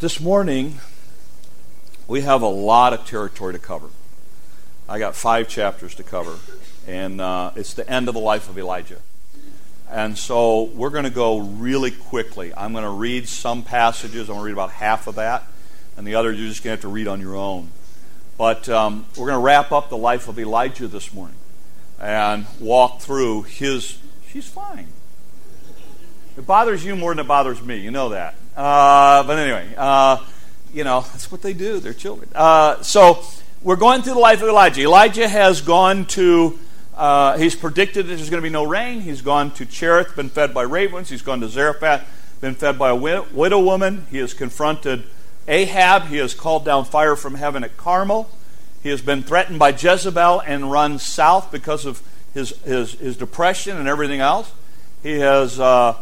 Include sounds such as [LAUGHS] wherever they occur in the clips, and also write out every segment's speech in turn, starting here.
This morning, we have a lot of territory to cover. I got five chapters to cover, and uh, it's the end of the life of Elijah. And so we're going to go really quickly. I'm going to read some passages. I'm going to read about half of that, and the other you're just going to have to read on your own. But um, we're going to wrap up the life of Elijah this morning and walk through his. She's fine. It bothers you more than it bothers me. You know that. Uh, but anyway, uh, you know, that's what they do. They're children. Uh, so we're going through the life of Elijah. Elijah has gone to, uh, he's predicted that there's going to be no rain. He's gone to Cherith, been fed by ravens. He's gone to Zarephath, been fed by a widow woman. He has confronted Ahab. He has called down fire from heaven at Carmel. He has been threatened by Jezebel and run south because of his, his, his depression and everything else. He has uh,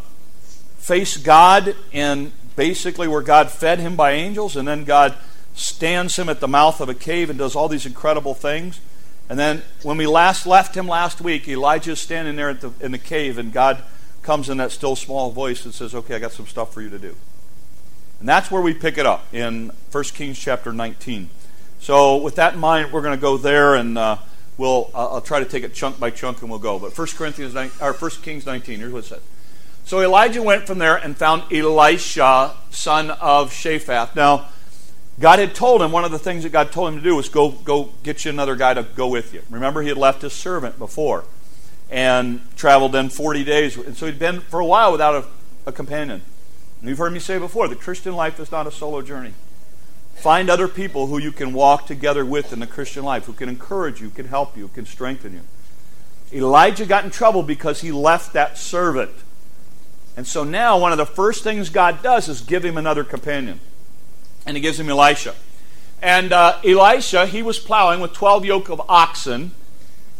faced God in basically where God fed him by angels, and then God stands him at the mouth of a cave and does all these incredible things. And then when we last left him last week, Elijah is standing there the, in the cave, and God comes in that still small voice and says, Okay, I got some stuff for you to do. And that's where we pick it up in 1 Kings chapter 19. So, with that in mind, we're going to go there, and uh, we'll uh, I'll try to take it chunk by chunk, and we'll go. But 1 Corinthians 9, or 1 Kings 19, here's what it says. So Elijah went from there and found Elisha, son of Shaphat. Now, God had told him, one of the things that God told him to do was go, go get you another guy to go with you. Remember, he had left his servant before and traveled then 40 days. And so he'd been for a while without a, a companion. And you've heard me say before the Christian life is not a solo journey. Find other people who you can walk together with in the Christian life, who can encourage you, can help you, can strengthen you. Elijah got in trouble because he left that servant. And so now one of the first things God does is give him another companion. And he gives him Elisha. And uh, Elisha, he was plowing with 12 yoke of oxen,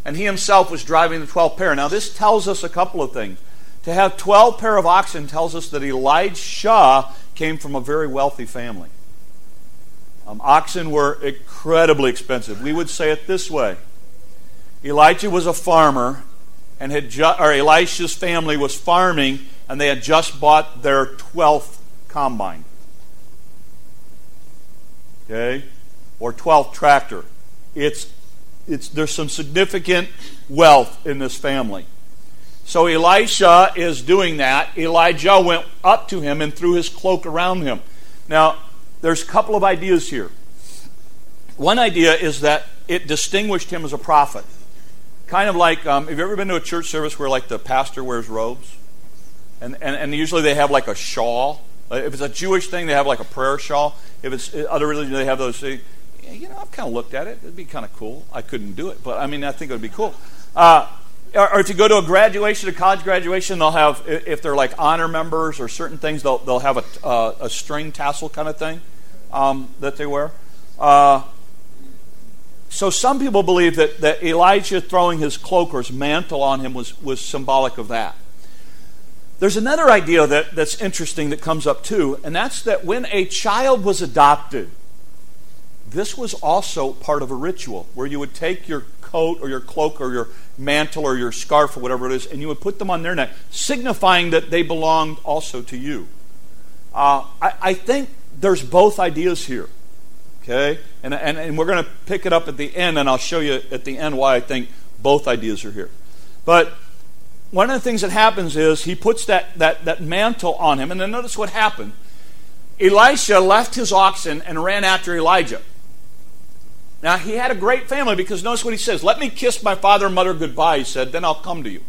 and he himself was driving the 12 pair. Now, this tells us a couple of things. To have 12 pair of oxen tells us that Elisha came from a very wealthy family. Um, oxen were incredibly expensive. We would say it this way Elijah was a farmer, and had ju- or Elisha's family was farming and they had just bought their 12th combine. Okay? Or 12th tractor. It's, it's, there's some significant wealth in this family. So Elisha is doing that. Elijah went up to him and threw his cloak around him. Now, there's a couple of ideas here. One idea is that it distinguished him as a prophet. Kind of like, um, have you ever been to a church service where, like, the pastor wears robes? And, and, and usually they have like a shawl. Uh, if it's a Jewish thing, they have like a prayer shawl. If it's uh, other religions, they have those. things. You know, I've kind of looked at it. It'd be kind of cool. I couldn't do it, but I mean, I think it would be cool. Uh, or, or, if you go to a graduation, a college graduation, they'll have, if they're like honor members or certain things, they'll, they'll have a, uh, a string tassel kind of thing um, that they wear. Uh, so some people believe that, that Elijah throwing his cloak or his mantle on him was, was symbolic of that. There's another idea that, that's interesting that comes up too, and that's that when a child was adopted, this was also part of a ritual where you would take your coat or your cloak or your mantle or your scarf or whatever it is, and you would put them on their neck, signifying that they belonged also to you. Uh, I, I, think there's both ideas here. Okay? And, and, and we're going to pick it up at the end, and I'll show you at the end why I think both ideas are here. But one of the things that happens is he puts that, that, that mantle on him. And then notice what happened. Elisha left his oxen and ran after Elijah. Now, he had a great family because notice what he says Let me kiss my father and mother goodbye, he said, then I'll come to you.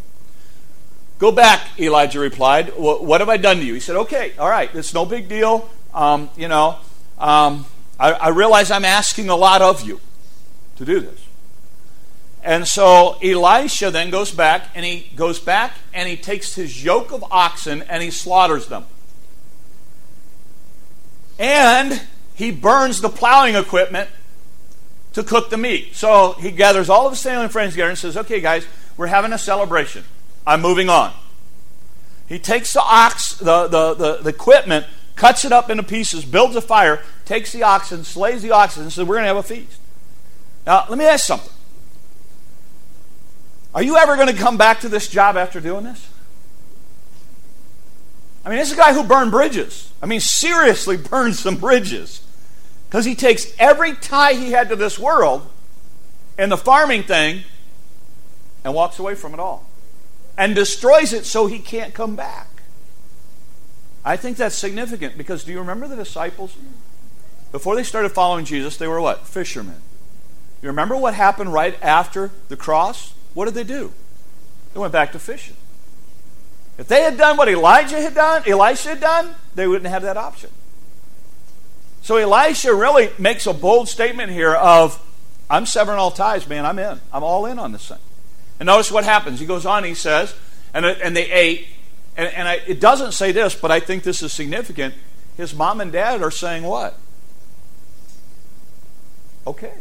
Go back, Elijah replied. What have I done to you? He said, Okay, all right, it's no big deal. Um, you know, um, I, I realize I'm asking a lot of you to do this. And so Elisha then goes back and he goes back and he takes his yoke of oxen and he slaughters them. And he burns the plowing equipment to cook the meat. So he gathers all of his family and friends together and says, Okay, guys, we're having a celebration. I'm moving on. He takes the ox, the, the, the, the equipment, cuts it up into pieces, builds a fire, takes the oxen, slays the oxen, and says, We're going to have a feast. Now, let me ask something. Are you ever going to come back to this job after doing this? I mean, this is a guy who burned bridges. I mean, seriously burned some bridges. Because he takes every tie he had to this world and the farming thing and walks away from it all and destroys it so he can't come back. I think that's significant because do you remember the disciples? Before they started following Jesus, they were what? Fishermen. You remember what happened right after the cross? What did they do? They went back to fishing. If they had done what Elijah had done, Elisha had done, they wouldn't have that option. So Elisha really makes a bold statement here of, I'm severing all ties, man. I'm in. I'm all in on this thing. And notice what happens. He goes on, he says, and, and they ate. And, and I, it doesn't say this, but I think this is significant. His mom and dad are saying what? Okay.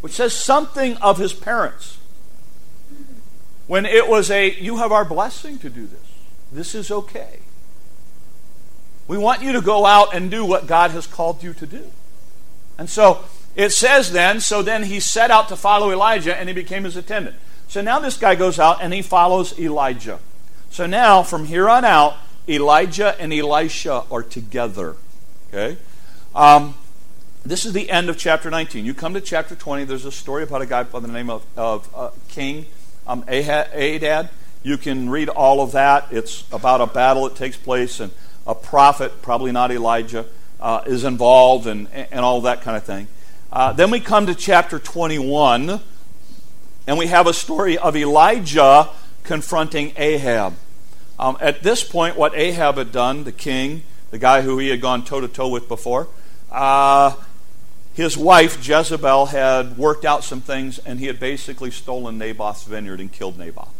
Which says something of his parents. When it was a, you have our blessing to do this. This is okay. We want you to go out and do what God has called you to do. And so it says then, so then he set out to follow Elijah and he became his attendant. So now this guy goes out and he follows Elijah. So now from here on out, Elijah and Elisha are together. Okay? Um, this is the end of chapter 19. You come to chapter 20, there's a story about a guy by the name of, of uh, King um, Ahad. You can read all of that. It's about a battle that takes place, and a prophet, probably not Elijah, uh, is involved, and, and all that kind of thing. Uh, then we come to chapter 21, and we have a story of Elijah confronting Ahab. Um, at this point, what Ahab had done, the king, the guy who he had gone toe to toe with before, uh, his wife Jezebel had worked out some things, and he had basically stolen Naboth's vineyard and killed Naboth.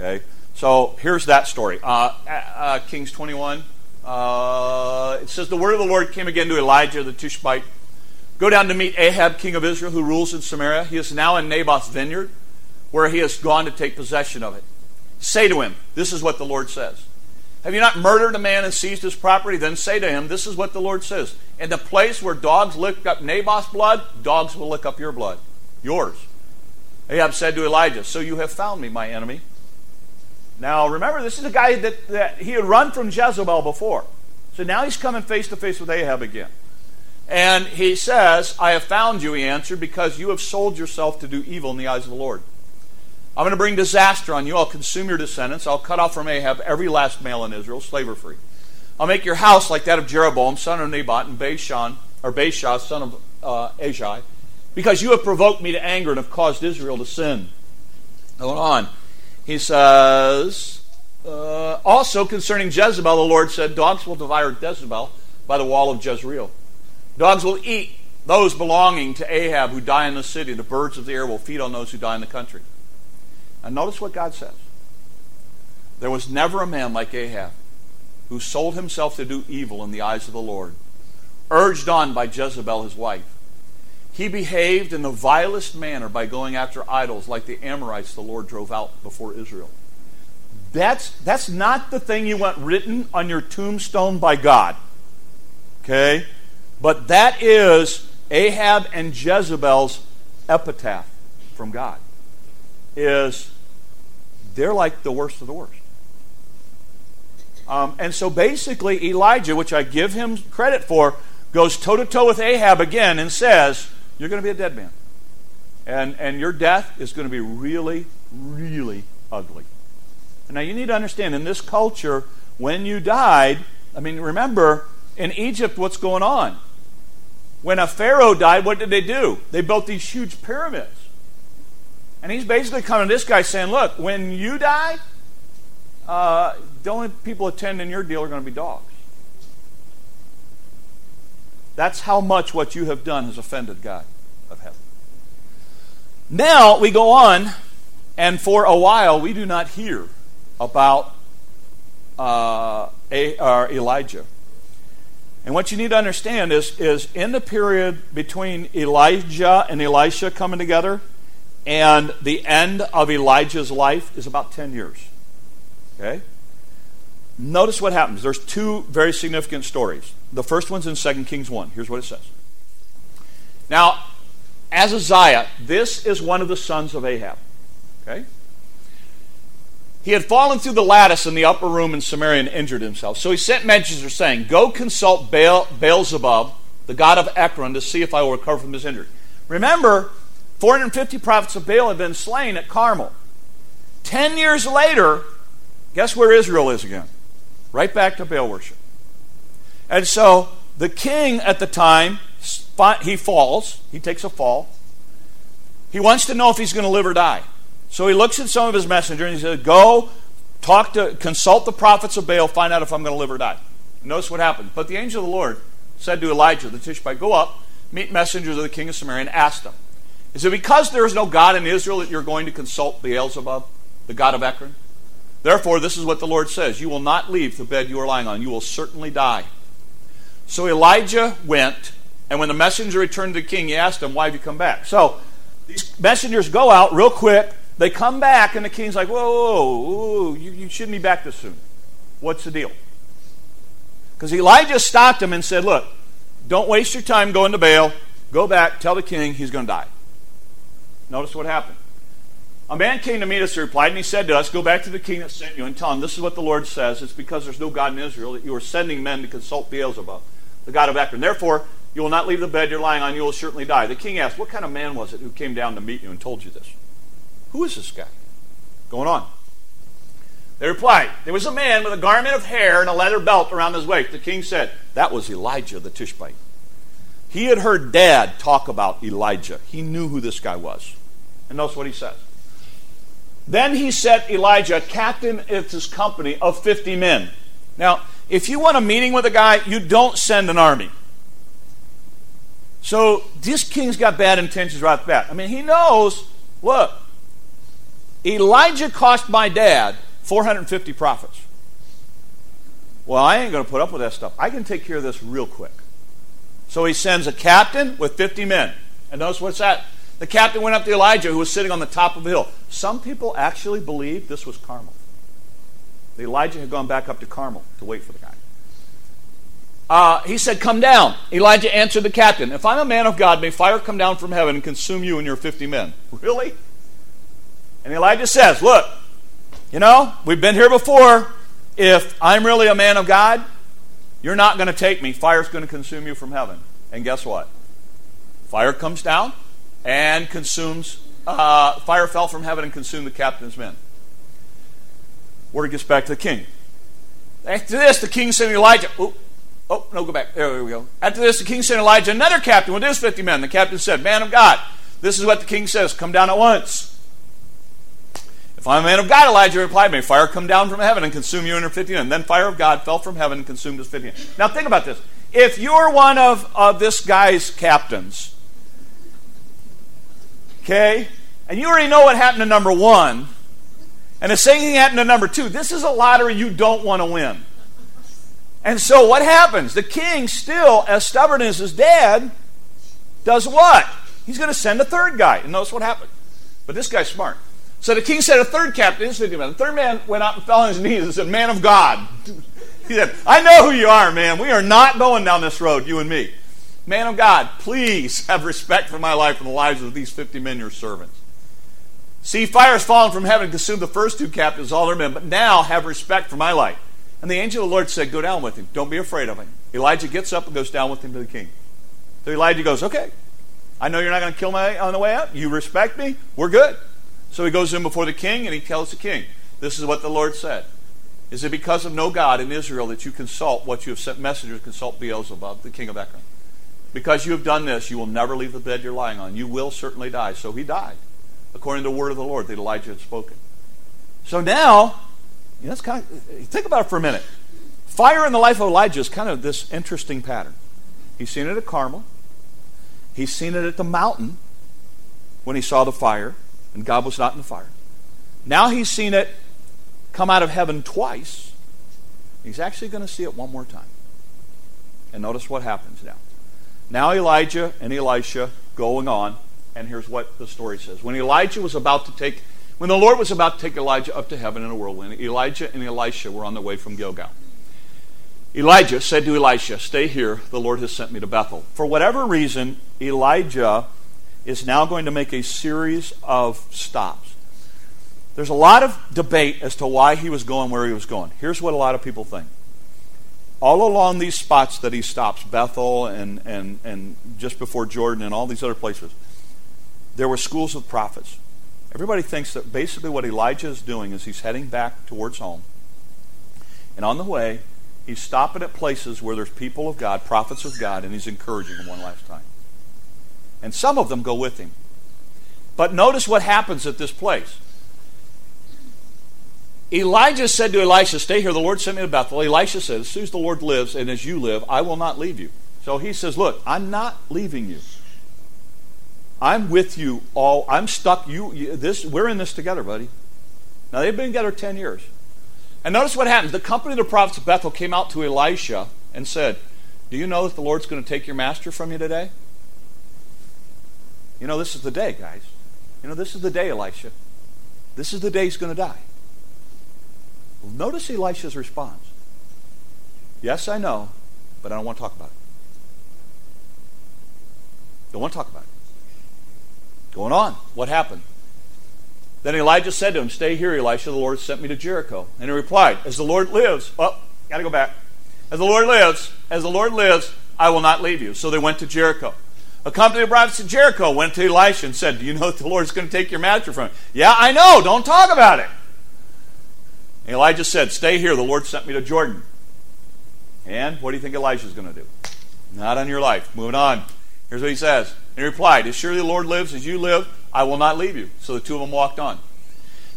Okay, so here's that story. Uh, uh, Kings 21. Uh, it says the word of the Lord came again to Elijah the Tishbite Go down to meet Ahab, king of Israel, who rules in Samaria. He is now in Naboth's vineyard, where he has gone to take possession of it. Say to him, This is what the Lord says. Have you not murdered a man and seized his property? Then say to him, This is what the Lord says. In the place where dogs lick up Naboth's blood, dogs will lick up your blood. Yours. Ahab said to Elijah, So you have found me, my enemy. Now remember, this is a guy that, that he had run from Jezebel before. So now he's coming face to face with Ahab again. And he says, I have found you, he answered, because you have sold yourself to do evil in the eyes of the Lord. I'm going to bring disaster on you. I'll consume your descendants. I'll cut off from Ahab every last male in Israel, slaver free. I'll make your house like that of Jeroboam, son of Nebat, and Bashan, or Baasha, son of uh, Ahijah, because you have provoked me to anger and have caused Israel to sin. Going on. He says, uh, also concerning Jezebel, the Lord said, Dogs will devour Jezebel by the wall of Jezreel. Dogs will eat those belonging to Ahab who die in the city. The birds of the air will feed on those who die in the country. And notice what God says. There was never a man like Ahab who sold himself to do evil in the eyes of the Lord, urged on by Jezebel, his wife. He behaved in the vilest manner by going after idols like the Amorites the Lord drove out before Israel. That's, that's not the thing you want written on your tombstone by God. Okay? But that is Ahab and Jezebel's epitaph from God. Is they're like the worst of the worst. Um, and so basically, Elijah, which I give him credit for, goes toe to toe with Ahab again and says, You're going to be a dead man. And, and your death is going to be really, really ugly. Now, you need to understand in this culture, when you died, I mean, remember, in Egypt, what's going on? When a Pharaoh died, what did they do? They built these huge pyramids. And he's basically coming to this guy saying, Look, when you die, uh, the only people attending your deal are going to be dogs. That's how much what you have done has offended God of heaven. Now we go on, and for a while we do not hear about uh, a, uh, Elijah. And what you need to understand is, is in the period between Elijah and Elisha coming together and the end of Elijah's life is about 10 years. Okay? Notice what happens. There's two very significant stories. The first one's in 2 Kings 1. Here's what it says. Now, Ahaziah, this is one of the sons of Ahab. Okay? he had fallen through the lattice in the upper room in Samaria and injured himself. So he sent messengers saying, Go consult Baal, Beelzebub, the god of Ekron, to see if I will recover from his injury. Remember, 450 prophets of Baal had been slain at Carmel. Ten years later, guess where Israel is again? Right back to Baal worship. And so the king at the time, he falls, he takes a fall. He wants to know if he's going to live or die. So he looks at some of his messengers and he says, Go talk to consult the prophets of Baal, find out if I'm going to live or die. Notice what happened. But the angel of the Lord said to Elijah the Tishbite, Go up, meet messengers of the king of Samaria, and ask them, Is it because there is no God in Israel that you're going to consult Beelzebub, the god of Ekron? Therefore, this is what the Lord says You will not leave the bed you are lying on, you will certainly die. So Elijah went, and when the messenger returned to the king, he asked him, Why have you come back? So these messengers go out real quick they come back, and the king's like, whoa, whoa, whoa you, you shouldn't be back this soon. What's the deal? Because Elijah stopped him and said, Look, don't waste your time going to Baal. Go back, tell the king he's going to die. Notice what happened. A man came to meet us, he replied, and he said to us, Go back to the king that sent you and tell him, This is what the Lord says. It's because there's no God in Israel that you are sending men to consult Beelzebub, the God of Ekron. Therefore, you will not leave the bed you're lying on, you will certainly die. The king asked, What kind of man was it who came down to meet you and told you this? Who is this guy? Going on. They replied, There was a man with a garment of hair and a leather belt around his waist. The king said, That was Elijah the Tishbite. He had heard dad talk about Elijah. He knew who this guy was. And notice what he says. Then he set Elijah captain of his company of 50 men. Now, if you want a meeting with a guy, you don't send an army. So this king's got bad intentions right off the bat. I mean, he knows, look, Elijah cost my dad 450 prophets. Well, I ain't going to put up with that stuff. I can take care of this real quick. So he sends a captain with 50 men. And notice what's that? The captain went up to Elijah, who was sitting on the top of a hill. Some people actually believe this was Carmel. The Elijah had gone back up to Carmel to wait for the guy. Uh, he said, Come down. Elijah answered the captain, If I'm a man of God, may fire come down from heaven and consume you and your 50 men. [LAUGHS] Really? And Elijah says, Look, you know, we've been here before. If I'm really a man of God, you're not going to take me. Fire's going to consume you from heaven. And guess what? Fire comes down and consumes, uh, fire fell from heaven and consumed the captain's men. Word gets back to the king. After this, the king sent Elijah. Oh, oh, no, go back. There we go. After this, the king sent Elijah another captain with his 50 men. The captain said, Man of God, this is what the king says. Come down at once. I'm a man of God, Elijah replied, May fire come down from heaven and consume you and your fifty. And then fire of God fell from heaven and consumed his fifty. Now think about this. If you're one of, of this guy's captains, okay, and you already know what happened to number one, and the same thing happened to number two, this is a lottery you don't want to win. And so what happens? The king, still as stubborn as his dad, does what? He's going to send a third guy. And notice what happened. But this guy's smart. So the king said, a third captain, this 50 men. The third man went out and fell on his knees and said, Man of God. [LAUGHS] He said, I know who you are, man. We are not going down this road, you and me. Man of God, please have respect for my life and the lives of these 50 men, your servants. See, fire has fallen from heaven and consumed the first two captains, all their men, but now have respect for my life. And the angel of the Lord said, Go down with him. Don't be afraid of him. Elijah gets up and goes down with him to the king. So Elijah goes, Okay, I know you're not going to kill me on the way out. You respect me. We're good. So he goes in before the king and he tells the king, This is what the Lord said. Is it because of no God in Israel that you consult what you have sent messengers to consult Beelzebub, the king of Ekron? Because you have done this, you will never leave the bed you're lying on. You will certainly die. So he died, according to the word of the Lord that Elijah had spoken. So now, you know, kind of, think about it for a minute. Fire in the life of Elijah is kind of this interesting pattern. He's seen it at Carmel. He's seen it at the mountain when he saw the fire and God was not in the fire. Now he's seen it come out of heaven twice. He's actually going to see it one more time. And notice what happens now. Now Elijah and Elisha going on, and here's what the story says. When Elijah was about to take, when the Lord was about to take Elijah up to heaven in a whirlwind, Elijah and Elisha were on their way from Gilgal. Elijah said to Elisha, Stay here, the Lord has sent me to Bethel. For whatever reason, Elijah is now going to make a series of stops. There's a lot of debate as to why he was going where he was going. Here's what a lot of people think. All along these spots that he stops, Bethel and, and, and just before Jordan and all these other places, there were schools of prophets. Everybody thinks that basically what Elijah is doing is he's heading back towards home. And on the way, he's stopping at places where there's people of God, prophets of God, and he's encouraging them one last time. And some of them go with him. But notice what happens at this place. Elijah said to Elisha, Stay here. The Lord sent me to Bethel. Elisha said, As soon as the Lord lives and as you live, I will not leave you. So he says, Look, I'm not leaving you. I'm with you all. I'm stuck. You, you, this. We're in this together, buddy. Now they've been together ten years, and notice what happens. The company of the prophets of Bethel came out to Elisha and said, "Do you know that the Lord's going to take your master from you today? You know this is the day, guys. You know this is the day, Elisha. This is the day he's going to die." Well, notice Elisha's response. Yes, I know, but I don't want to talk about it. Don't want to talk about it. Going on. What happened? Then Elijah said to him, Stay here, Elisha. The Lord sent me to Jericho. And he replied, As the Lord lives, oh, got to go back. As the Lord lives, as the Lord lives, I will not leave you. So they went to Jericho. A company of prophets in Jericho went to Elisha and said, Do you know that the Lord is going to take your master from you? Yeah, I know. Don't talk about it. And Elijah said, Stay here. The Lord sent me to Jordan. And what do you think Elijah is going to do? Not on your life. Moving on. Here's what he says. And he replied, As surely the Lord lives as you live, I will not leave you. So the two of them walked on.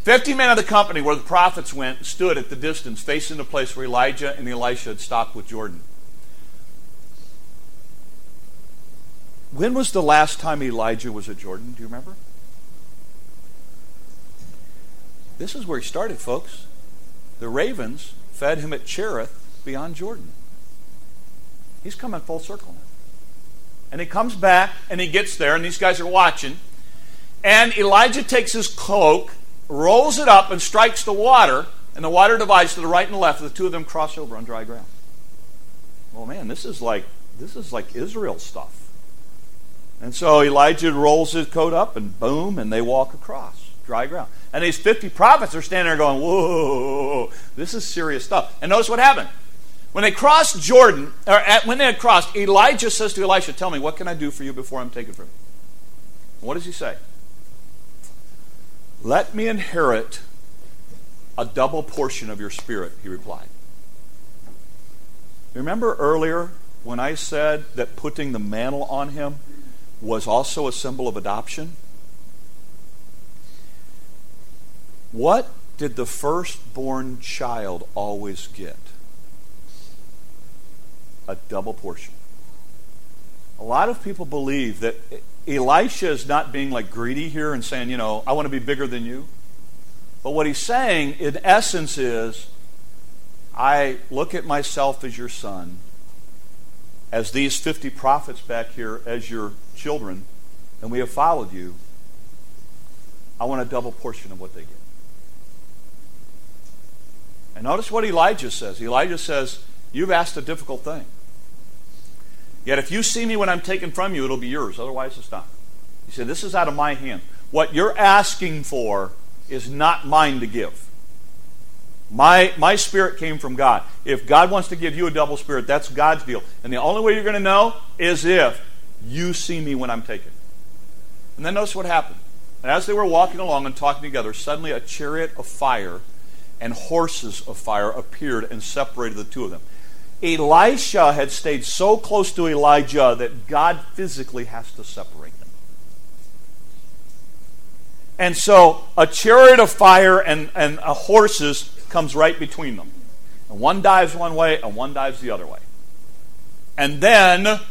Fifty men of the company where the prophets went stood at the distance, facing the place where Elijah and Elisha had stopped with Jordan. When was the last time Elijah was at Jordan? Do you remember? This is where he started, folks. The ravens fed him at Cherith beyond Jordan. He's coming full circle now. And he comes back and he gets there, and these guys are watching. And Elijah takes his cloak, rolls it up, and strikes the water, and the water divides to the right and the left. And the two of them cross over on dry ground. Well, man, this is like this is like Israel stuff. And so Elijah rolls his coat up, and boom, and they walk across dry ground. And these 50 prophets are standing there going, whoa, this is serious stuff. And notice what happened. When they crossed Jordan, or at, when they had crossed, Elijah says to Elisha, Tell me, what can I do for you before I'm taken from you? What does he say? Let me inherit a double portion of your spirit, he replied. Remember earlier when I said that putting the mantle on him was also a symbol of adoption? What did the firstborn child always get? a double portion. A lot of people believe that Elisha is not being like greedy here and saying, you know, I want to be bigger than you. But what he's saying, in essence, is I look at myself as your son, as these 50 prophets back here as your children, and we have followed you. I want a double portion of what they get. And notice what Elijah says. Elijah says, You've asked a difficult thing. Yet if you see me when I'm taken from you, it'll be yours. Otherwise, it's not. He said, This is out of my hand. What you're asking for is not mine to give. My, my spirit came from God. If God wants to give you a double spirit, that's God's deal. And the only way you're going to know is if you see me when I'm taken. And then notice what happened. And as they were walking along and talking together, suddenly a chariot of fire and horses of fire appeared and separated the two of them. Elisha had stayed so close to Elijah that God physically has to separate them. And so a chariot of fire and, and a horses comes right between them. And one dives one way and one dives the other way. And then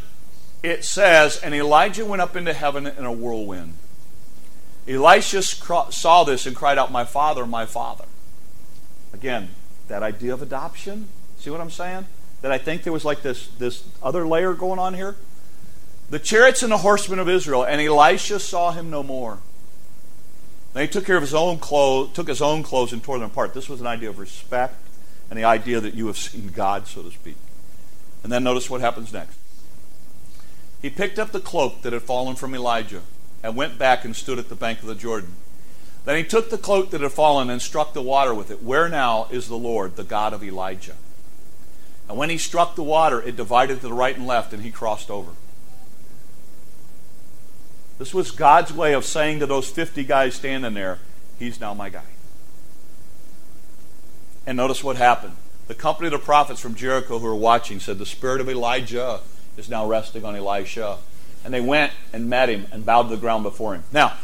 it says, and Elijah went up into heaven in a whirlwind. Elisha saw this and cried out, My father, my father. Again, that idea of adoption. See what I'm saying? that I think there was like this, this other layer going on here? The chariots and the horsemen of Israel, and Elisha saw him no more. Then he took care of his own clothes, took his own clothes and tore them apart. This was an idea of respect and the idea that you have seen God, so to speak. And then notice what happens next. He picked up the cloak that had fallen from Elijah and went back and stood at the bank of the Jordan. Then he took the cloak that had fallen and struck the water with it. Where now is the Lord, the God of Elijah? And when he struck the water, it divided to the right and left, and he crossed over. This was God's way of saying to those 50 guys standing there, He's now my guy. And notice what happened. The company of the prophets from Jericho who were watching said, The spirit of Elijah is now resting on Elisha. And they went and met him and bowed to the ground before him. Now,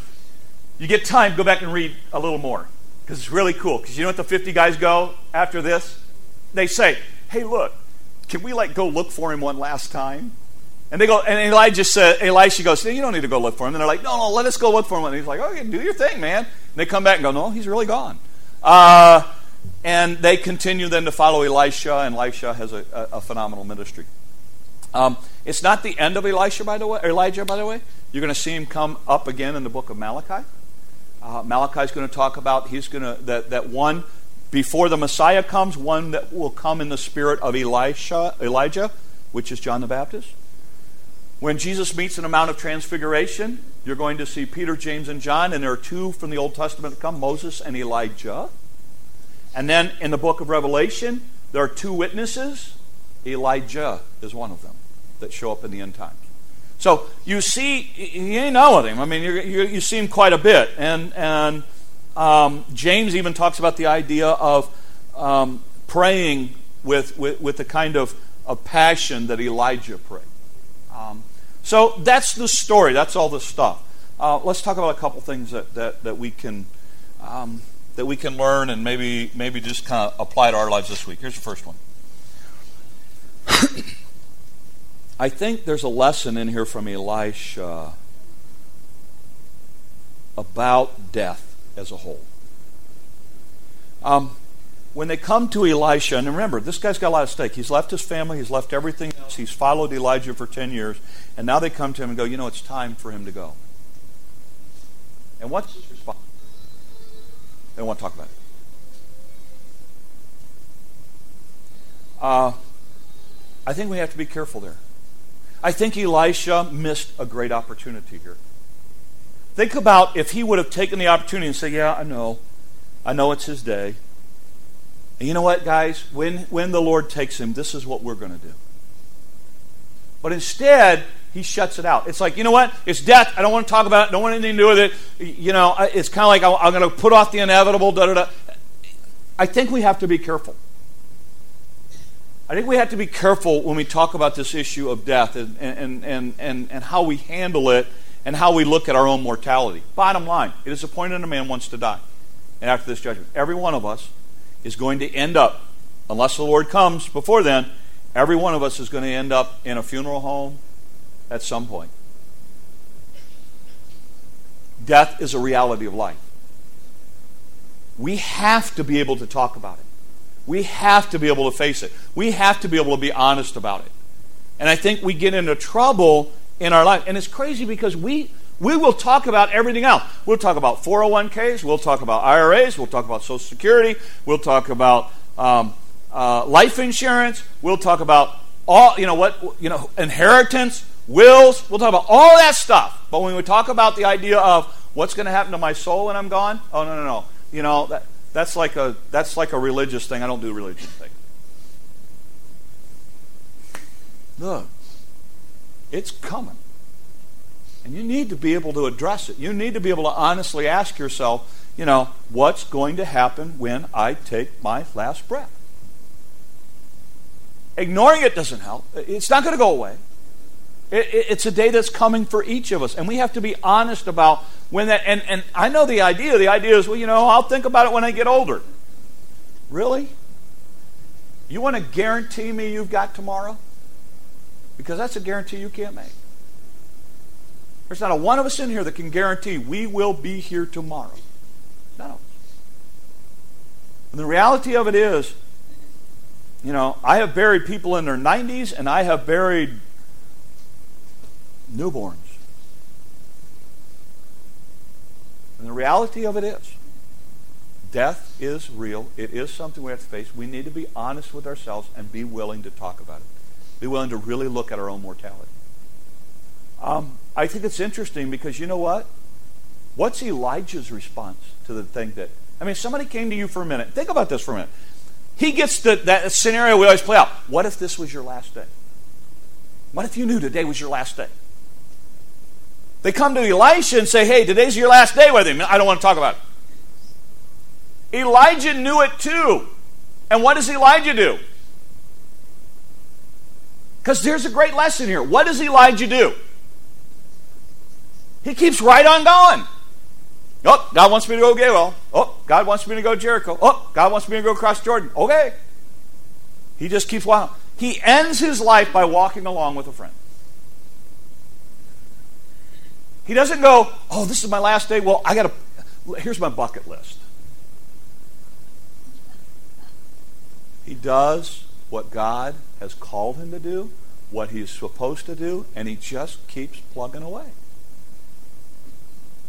you get time, go back and read a little more because it's really cool. Because you know what the 50 guys go after this? They say, Hey, look, can we like go look for him one last time? And they go, and Elijah said, Elisha goes, you don't need to go look for him. And they're like, no, no, let us go look for him. And he's like, okay, do your thing, man. And they come back and go, no, he's really gone. Uh, and they continue then to follow Elisha, and Elisha has a, a, a phenomenal ministry. Um, it's not the end of Elisha, by the way, Elijah, by the way. You're going to see him come up again in the book of Malachi. Uh, Malachi is going to talk about he's going to that that one before the Messiah comes, one that will come in the spirit of Elisha, Elijah, which is John the Baptist. When Jesus meets in the Mount of Transfiguration, you're going to see Peter, James, and John, and there are two from the Old Testament that come Moses and Elijah. And then in the book of Revelation, there are two witnesses. Elijah is one of them that show up in the end times. So you see, you ain't know with him. I mean, you you see him quite a bit. And, and um, James even talks about the idea of um, praying with, with, with, the kind of, of passion that Elijah prayed. Um, so that's the story. That's all the stuff. Uh, let's talk about a couple things that, that, that we can um, that we can learn and maybe maybe just kind of apply to our lives this week. Here's the first one. I think there's a lesson in here from Elisha about death as a whole. Um, when they come to Elisha, and remember, this guy's got a lot of stake. He's left his family, he's left everything else, he's followed Elijah for 10 years, and now they come to him and go, you know, it's time for him to go. And what's his response? They don't want to talk about it. Uh, I think we have to be careful there. I think Elisha missed a great opportunity here. Think about if he would have taken the opportunity and said, Yeah, I know. I know it's his day. And you know what, guys? When, when the Lord takes him, this is what we're going to do. But instead, he shuts it out. It's like, you know what? It's death. I don't want to talk about it. Don't want anything to do with it. You know, it's kind of like I'm going to put off the inevitable. Da, da, da. I think we have to be careful. I think we have to be careful when we talk about this issue of death and, and, and, and, and how we handle it and how we look at our own mortality. Bottom line, it is appointed a man wants to die. And after this judgment, every one of us is going to end up, unless the Lord comes before then, every one of us is going to end up in a funeral home at some point. Death is a reality of life. We have to be able to talk about it. We have to be able to face it. We have to be able to be honest about it. And I think we get into trouble in our life. And it's crazy because we we will talk about everything else. We'll talk about 401ks. We'll talk about IRAs. We'll talk about Social Security. We'll talk about um, uh, life insurance. We'll talk about all you know what you know inheritance, wills. We'll talk about all that stuff. But when we talk about the idea of what's going to happen to my soul when I'm gone, oh no no no. You know that that's like a that's like a religious thing. I don't do religious thing. Look, it's coming. And you need to be able to address it. You need to be able to honestly ask yourself, you know, what's going to happen when I take my last breath? Ignoring it doesn't help. It's not going to go away. It's a day that's coming for each of us. And we have to be honest about when that. And, and I know the idea. The idea is, well, you know, I'll think about it when I get older. Really? You want to guarantee me you've got tomorrow? Because that's a guarantee you can't make. There's not a one of us in here that can guarantee we will be here tomorrow. Us. And the reality of it is, you know, I have buried people in their 90s and I have buried newborns. And the reality of it is, death is real. It is something we have to face. We need to be honest with ourselves and be willing to talk about it. Be willing to really look at our own mortality. Um, I think it's interesting because you know what? What's Elijah's response to the thing that, I mean, somebody came to you for a minute. Think about this for a minute. He gets the, that scenario we always play out. What if this was your last day? What if you knew today was your last day? They come to Elisha and say, Hey, today's your last day with him. I don't want to talk about it. Elijah knew it too. And what does Elijah do? Because there's a great lesson here. What does Elijah do? He keeps right on going. Oh, God wants me to go Gilgal. Oh, God wants me to go Jericho. Oh, God wants me to go across Jordan. Okay. He just keeps walking. He ends his life by walking along with a friend. He doesn't go, oh, this is my last day. Well, I got to, here's my bucket list. He does what God has called him to do, what he's supposed to do, and he just keeps plugging away.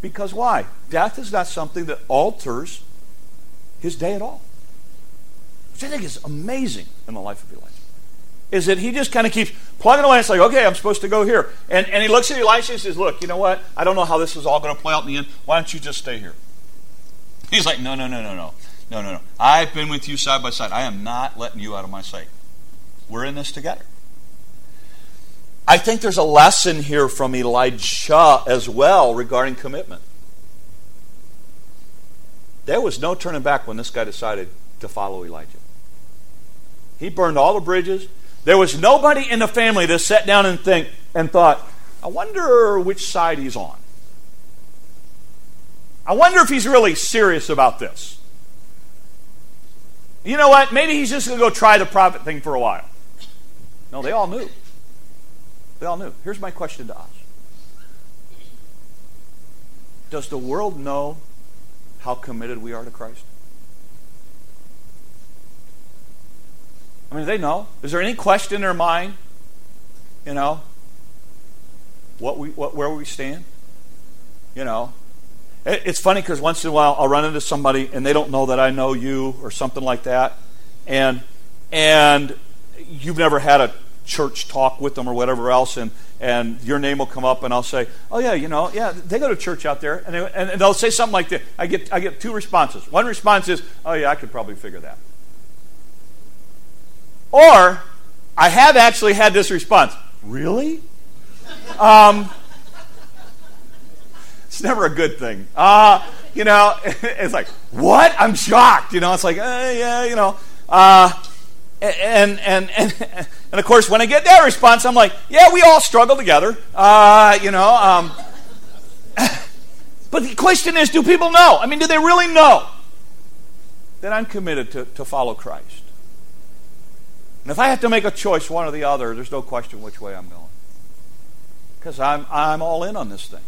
Because why? Death is not something that alters his day at all. Which I think is amazing in the life of Elijah. Is that he just kind of keeps plugging away. It's like, okay, I'm supposed to go here. And, and he looks at Elisha and says, Look, you know what? I don't know how this is all going to play out in the end. Why don't you just stay here? He's like, No, no, no, no, no. No, no, no. I've been with you side by side. I am not letting you out of my sight. We're in this together. I think there's a lesson here from Elijah as well regarding commitment. There was no turning back when this guy decided to follow Elijah. He burned all the bridges. There was nobody in the family that sat down and think and thought, I wonder which side he's on. I wonder if he's really serious about this. You know what? Maybe he's just going to go try the prophet thing for a while. No, they all knew. They all knew. Here's my question to us Does the world know how committed we are to Christ? I mean, they know. Is there any question in their mind, you know, what we, what, where we stand? You know, it, it's funny because once in a while I'll run into somebody and they don't know that I know you or something like that, and and you've never had a church talk with them or whatever else, and, and your name will come up, and I'll say, "Oh yeah, you know, yeah, they go to church out there," and, they, and, and they'll say something like this. I get I get two responses. One response is, "Oh yeah, I could probably figure that," or I have actually had this response. Really? Um, it's never a good thing. Uh, you know, [LAUGHS] it's like, what? I'm shocked. You know, it's like, uh, yeah, you know. Uh, and, and, and, [LAUGHS] and of course, when I get that response, I'm like, yeah, we all struggle together. Uh, you know. Um, [LAUGHS] but the question is do people know? I mean, do they really know that I'm committed to, to follow Christ? And if I have to make a choice, one or the other, there's no question which way I'm going. Because I'm, I'm all in on this thing.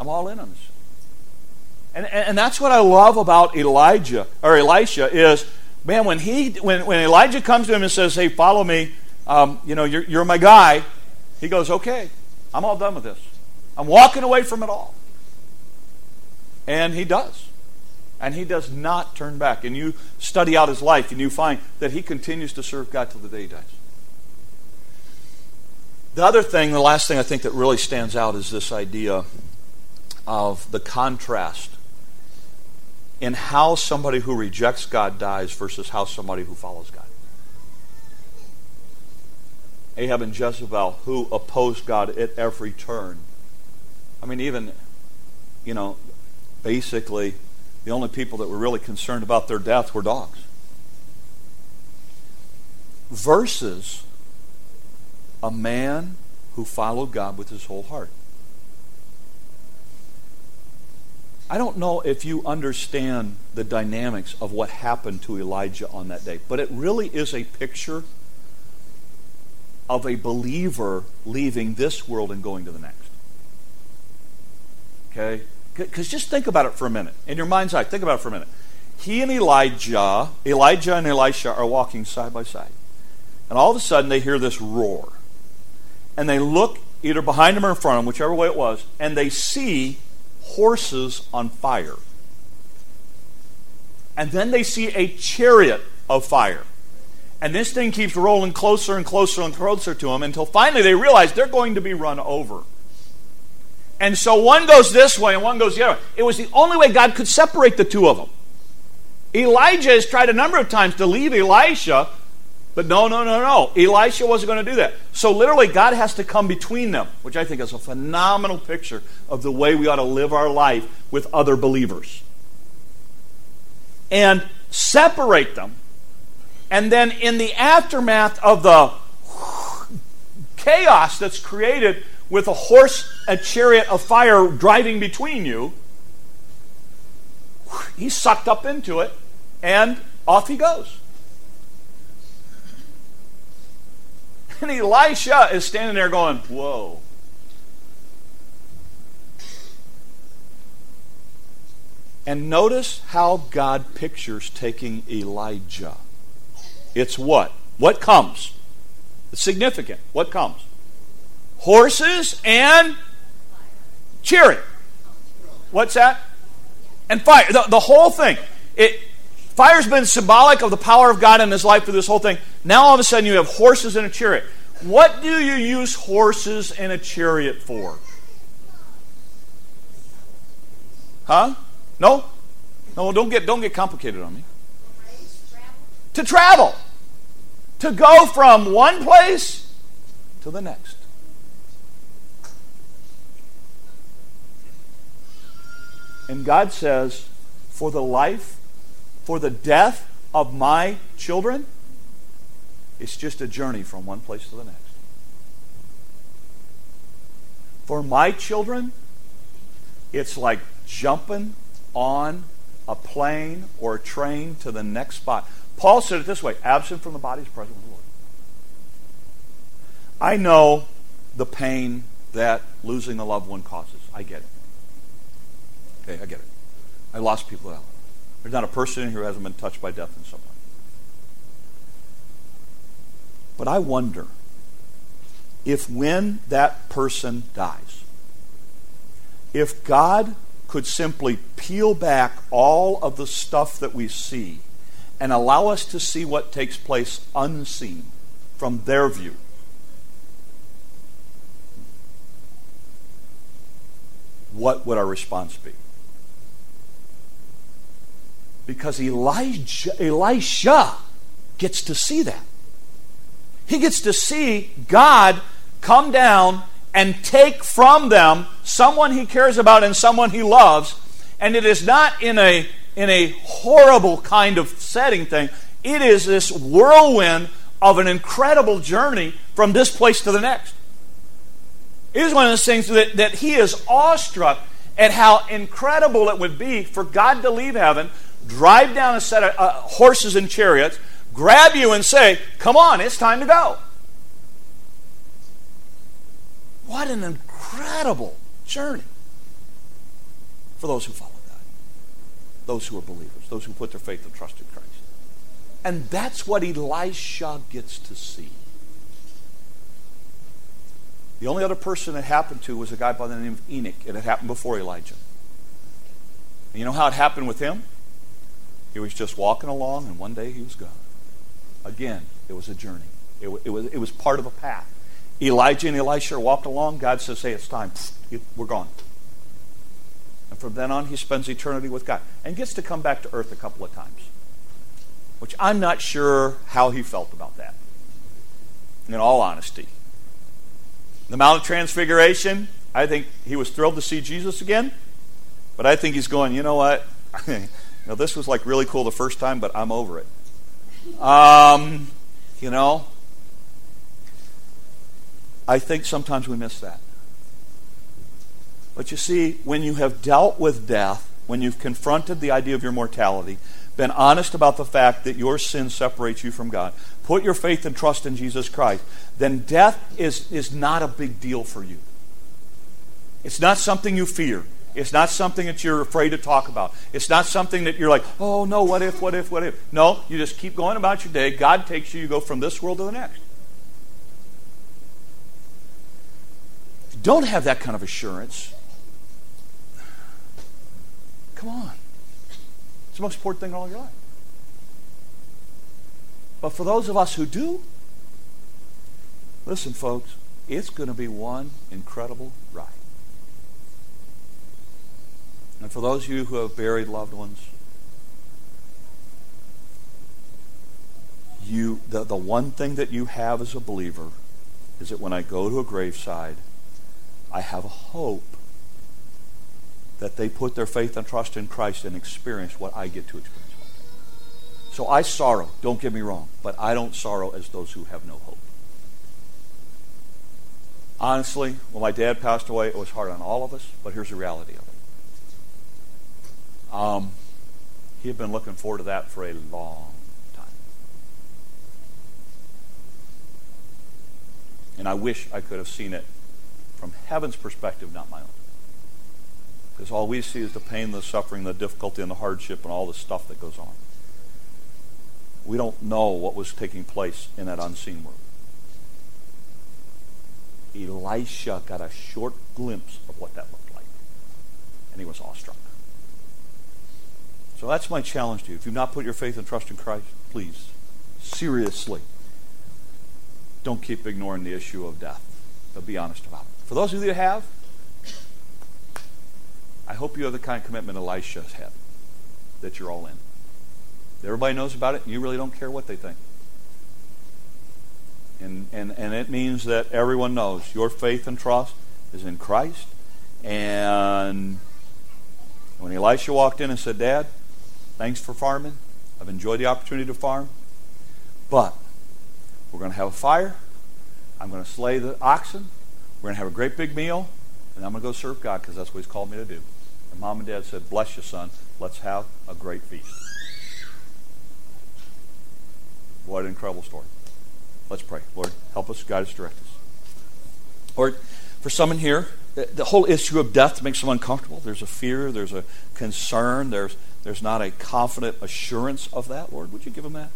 I'm all in on this. And, and, and that's what I love about Elijah, or Elisha, is man, when he when, when Elijah comes to him and says, "Hey, follow me," um, you know, you're, you're my guy. He goes, "Okay, I'm all done with this. I'm walking away from it all." And he does. And he does not turn back. And you study out his life and you find that he continues to serve God till the day he dies. The other thing, the last thing I think that really stands out is this idea of the contrast in how somebody who rejects God dies versus how somebody who follows God. Ahab and Jezebel, who opposed God at every turn. I mean, even, you know, basically, the only people that were really concerned about their death were dogs. Versus a man who followed God with his whole heart. I don't know if you understand the dynamics of what happened to Elijah on that day, but it really is a picture of a believer leaving this world and going to the next. Okay? Because just think about it for a minute. In your mind's eye, think about it for a minute. He and Elijah, Elijah and Elisha are walking side by side. And all of a sudden they hear this roar. And they look either behind them or in front of them, whichever way it was, and they see horses on fire. And then they see a chariot of fire. And this thing keeps rolling closer and closer and closer to them until finally they realize they're going to be run over. And so one goes this way and one goes the other. way. It was the only way God could separate the two of them. Elijah has tried a number of times to leave Elisha, but no, no, no, no. Elisha wasn't going to do that. So literally, God has to come between them, which I think is a phenomenal picture of the way we ought to live our life with other believers. And separate them. And then, in the aftermath of the chaos that's created with a horse, a chariot of fire driving between you, he's sucked up into it, and off he goes. And Elisha is standing there going, Whoa. And notice how God pictures taking Elijah. It's what? What comes? It's significant. What comes? Horses and chariot. What's that? And fire. The, the whole thing. It, fire's been symbolic of the power of God in his life through this whole thing. Now all of a sudden you have horses and a chariot. What do you use horses and a chariot for? Huh? No? No, don't get don't get complicated on me. To travel. To go from one place to the next. And God says, for the life, for the death of my children, it's just a journey from one place to the next. For my children, it's like jumping on a plane or a train to the next spot. Paul said it this way absent from the body is present with the Lord. I know the pain that losing a loved one causes. I get it. Okay, I get it. I lost people out. There's not a person here who hasn't been touched by death in some way. But I wonder if when that person dies, if God could simply peel back all of the stuff that we see and allow us to see what takes place unseen from their view. What would our response be? Because Elijah, Elisha gets to see that. He gets to see God come down and take from them someone he cares about and someone he loves. And it is not in a, in a horrible kind of setting thing, it is this whirlwind of an incredible journey from this place to the next. It is one of those things that, that he is awestruck at how incredible it would be for God to leave heaven, drive down a set of uh, horses and chariots, grab you and say, Come on, it's time to go. What an incredible journey for those who follow God, those who are believers, those who put their faith and trust in Christ. And that's what Elisha gets to see. The only other person it happened to was a guy by the name of Enoch. It had happened before Elijah. And you know how it happened with him? He was just walking along, and one day he was gone. Again, it was a journey. It, it, was, it was part of a path. Elijah and Elisha walked along. God says, Hey, it's time. We're gone. And from then on, he spends eternity with God and gets to come back to earth a couple of times, which I'm not sure how he felt about that, in all honesty. The Mount of Transfiguration, I think he was thrilled to see Jesus again, but I think he's going, you know what? [LAUGHS] know, this was like really cool the first time, but I'm over it. Um, you know, I think sometimes we miss that. But you see, when you have dealt with death, when you've confronted the idea of your mortality, been honest about the fact that your sin separates you from God, put your faith and trust in Jesus Christ, then death is, is not a big deal for you. It's not something you fear. It's not something that you're afraid to talk about. It's not something that you're like, oh no, what if, what if, what if. No, you just keep going about your day. God takes you, you go from this world to the next. If you don't have that kind of assurance, come on. It's the most important thing in all your life. But for those of us who do, listen, folks, it's going to be one incredible ride. And for those of you who have buried loved ones, you the, the one thing that you have as a believer is that when I go to a graveside, I have a hope that they put their faith and trust in Christ and experience what I get to experience. So I sorrow, don't get me wrong, but I don't sorrow as those who have no hope. Honestly, when my dad passed away, it was hard on all of us, but here's the reality of it. Um, he had been looking forward to that for a long time. And I wish I could have seen it from heaven's perspective, not my own. Because all we see is the pain, the suffering, the difficulty, and the hardship, and all the stuff that goes on. We don't know what was taking place in that unseen world. Elisha got a short glimpse of what that looked like. And he was awestruck. So that's my challenge to you. If you've not put your faith and trust in Christ, please, seriously, don't keep ignoring the issue of death, but be honest about it. For those of you that have, I hope you have the kind of commitment Elisha had, that you're all in. Everybody knows about it, and you really don't care what they think. And, and, and it means that everyone knows your faith and trust is in Christ. And when Elisha walked in and said, Dad, thanks for farming. I've enjoyed the opportunity to farm. But we're going to have a fire. I'm going to slay the oxen. We're going to have a great big meal. And I'm going to go serve God because that's what He's called me to do. And mom and dad said, Bless you, son. Let's have a great feast. What an incredible story. Let's pray. Lord, help us, guide us, direct us. Lord, for some in here, the whole issue of death makes them uncomfortable. There's a fear, there's a concern, there's, there's not a confident assurance of that. Lord, would you give them that?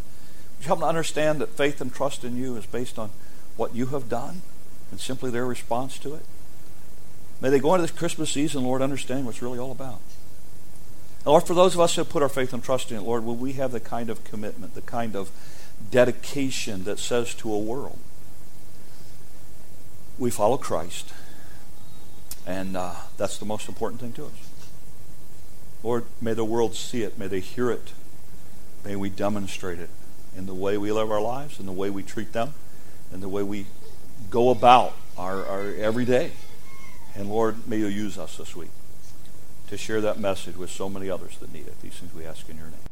Would you help them understand that faith and trust in you is based on what you have done and simply their response to it? May they go into this Christmas season, Lord, understand what it's really all about. And Lord, for those of us who put our faith and trust in it, Lord, will we have the kind of commitment, the kind of dedication that says to a world, we follow Christ, and uh, that's the most important thing to us. Lord, may the world see it, may they hear it, may we demonstrate it in the way we live our lives, in the way we treat them, in the way we go about our, our everyday. And Lord, may you use us this week to share that message with so many others that need it. These things we ask in your name.